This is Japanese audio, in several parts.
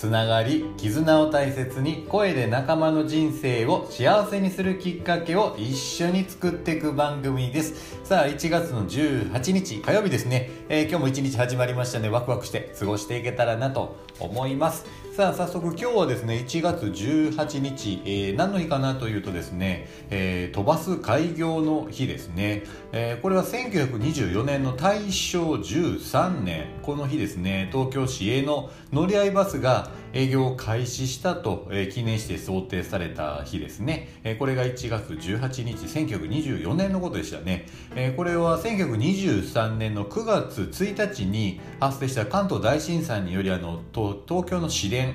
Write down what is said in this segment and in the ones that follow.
つながり絆を大切に声で仲間の人生を幸せにするきっかけを一緒に作っていく番組です。さあ1月の18日火曜日ですね、えー、今日も一日始まりましたね。ワクワクして過ごしていけたらなと思います。さあ早速今日はですね1月18日、えー、何の日かなというとですね、えー、飛ばす開業の日ですね、えー、これは1924年の大正13年この日ですね。東京市営の乗り合いバスが営業を開始したと、えー、記念して想定された日ですね、えー、これが1月18日1924年のことでしたね、えー、これは1923年の9月1日に発生した関東大震災によりあの東京の市電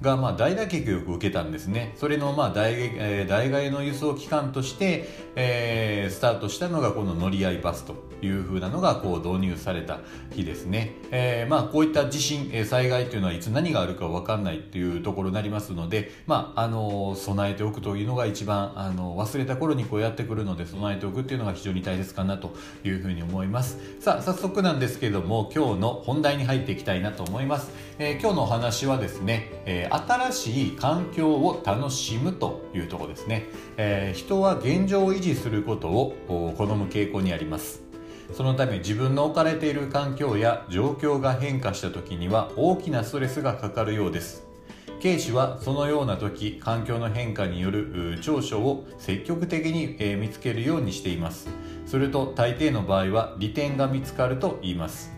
がまあ大打撃を受けたんですね。それのまあ代,、えー、代替の輸送機関として、えー、スタートしたのがこの乗り合いバスと。いうふうなのがこう導入された日ですね。えー、まあこういった地震、え災害というのはいつ何があるか分かんないというところになりますので、まああの備えておくというのが一番あの忘れた頃にこうやってくるので備えておくっていうのが非常に大切かなというふうに思います。さあ早速なんですけども今日の本題に入っていきたいなと思います。えー、今日のお話はですね、えー、新しい環境を楽しむというところですね、えー、人は現状を維持することを好む傾向にありますそのため自分の置かれている環境や状況が変化した時には大きなストレスがかかるようです。警視はそのような時環境の変化による長所を積極的に見つけるようにしています。すると大抵の場合は利点が見つかると言います。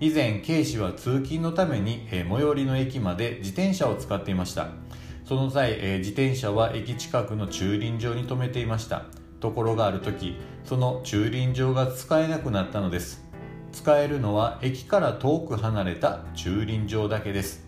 以前警視は通勤のために最寄りの駅まで自転車を使っていました。その際自転車は駅近くの駐輪場に停めていました。ところがある時その駐輪場が使えなくなったのです。使えるのは駅から遠く離れた駐輪場だけです。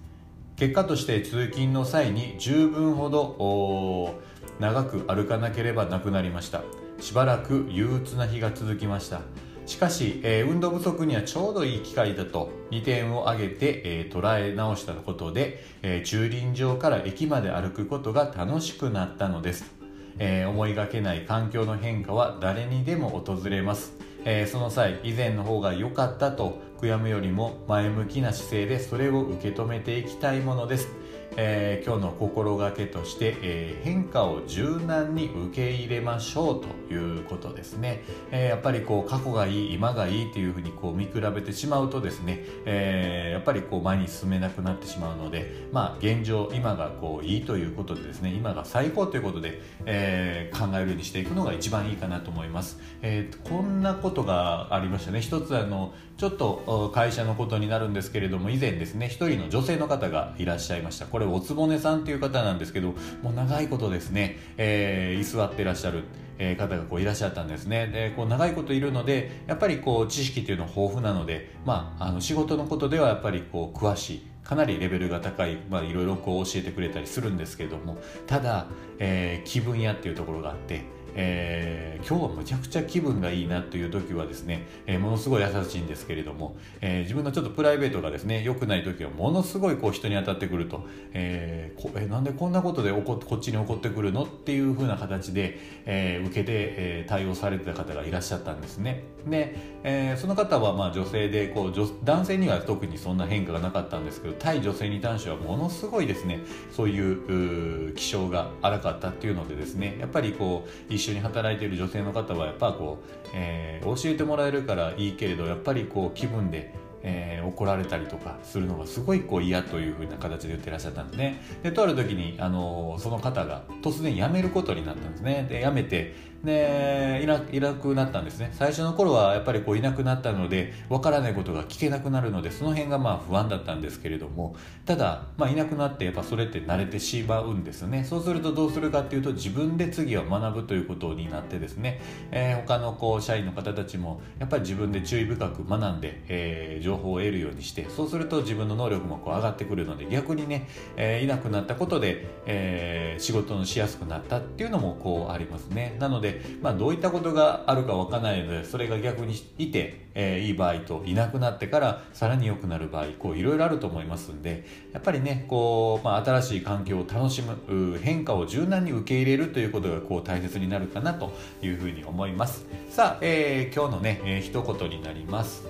結果として通勤の際に十分ほど長く歩かなければなくなりました。しばらく憂鬱な日が続きました。しかし、えー、運動不足にはちょうどいい機会だと2点を挙げて、えー、捉え直したことで、えー、駐輪場から駅まで歩くことが楽しくなったのです。えー、思いがけない環境の変化は誰にでも訪れます、えー、その際以前の方が良かったと悔やむよりも前向きな姿勢でそれを受け止めていきたいものです。えー、今日の心がけとして、えー、変化を柔軟に受け入れましょうということですね、えー、やっぱりこう過去がいい今がいいというふうにこう見比べてしまうとですね、えやっぱりこう前に進めなくなってしまうのでまあ現状今がこういいということでですね今が最高ということで、え考えるようにしていくのが一番いいかなと思います、えこんなことがありましたね。一つあのちょっと会社のことになるんですけれども以前ですね一人の女性の方がいらっしゃいました。これおつぼねさんという方なんですけどもう長いことですね、えー、居座ってらっしゃるえ方がこういらっしゃったんですね。でこう長いこといるのでやっぱりこう知識というのは豊富なので、まあ、あの仕事のことではやっぱりこう詳しいかなりレベルが高い、まあ、いろいろこう教えてくれたりするんですけどもただ、えー、気分屋っていうところがあってえー、今日はむちゃくちゃ気分がいいなという時はですね、えー、ものすごい優しいんですけれども、えー、自分のちょっとプライベートがですね良くない時はものすごいこう人に当たってくると、えー、こえなんでこんなことでここっちに怒ってくるのっていう風な形で、え受けて、え対応されてた方がいらっしゃったんですね。で、えその方はまあ女性でこう女男性には特にそんな変化がなかったんですけど対女性に関してはものすごいですねそういう気性が荒かったっていうのでですねやっぱりこう緒に働いている女性の方はやっぱこう、えー、教えてもらえるからいいけれどやっぱりこう気分でえー、怒られたりとかするのがすごいこう嫌というふうな形で言ってらっしゃったんですね。でとある時に、あのその方が突然辞めることになったんですね。で辞めてでいないなくなったんですね。最初の頃はやっぱりこういなくなったのでわからないことが聞けなくなるのでその辺がまあ不安だったんですけれども。ただ、まあ、いなくなってやっぱそれって慣れてしまうんですね。そうするとどうするかっていうと自分で次は学ぶということになってですね、えー、他のこう社員の方たちもやっぱり自分で注意深く学んで、えー、情報を得るようにしてそうすると自分の能力もこう上がってくるので逆にね、えー、いなくなったことで、えー、仕事のしやすくなったっていうのもこうありますね。なので、まあ、どういったことがあるかわからないのでそれが逆にいて、えー、いい場合といなくなってからさらに良くなる場合こういろいろあると思いますんでやっぱりねこう、まあ、新しい環境を楽しむ変化を柔軟に受け入れるということがこう大切になるかなというふうに思います。さあ、えー、今日のね、えー、一言になります。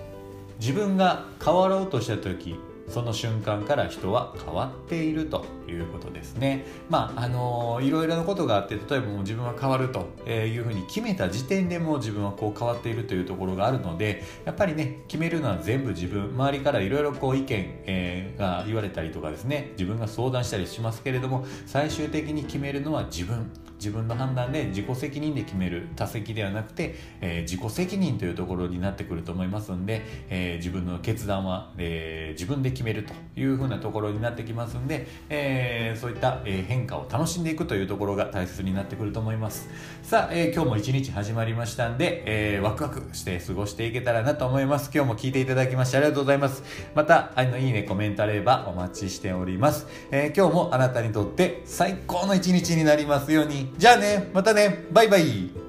自分が変わろうとした時その瞬間から人は変わっているということですね。まあ、あのー、いろいろなことがあって、例えばもう自分は変わるというふうに決めた時点でも自分はこう変わっているというところがあるので、やっぱりね、決めるのは全部自分、周りからいろいろこう意見、えー、が言われたりとかですね、自分が相談したりしますけれども、最終的に決めるのは自分。自分の判断で自己責任で決める他責ではなくて、えー、自己責任というところになってくると思いますんで、えー、自分の決断は、えー、自分で決めるというふうなところになってきますんで、えそういった、え変化を楽しんでいくというところが大切になってくると思います。さあ、え今日も一日始まりましたんで、えワクワクして過ごしていけたらなと思います。今日も聞いていただきましてありがとうございます。またあのいいねコメントあればお待ちしております、え今日もあなたにとって最高の一日になりますように。じゃあねまたねバイバイ。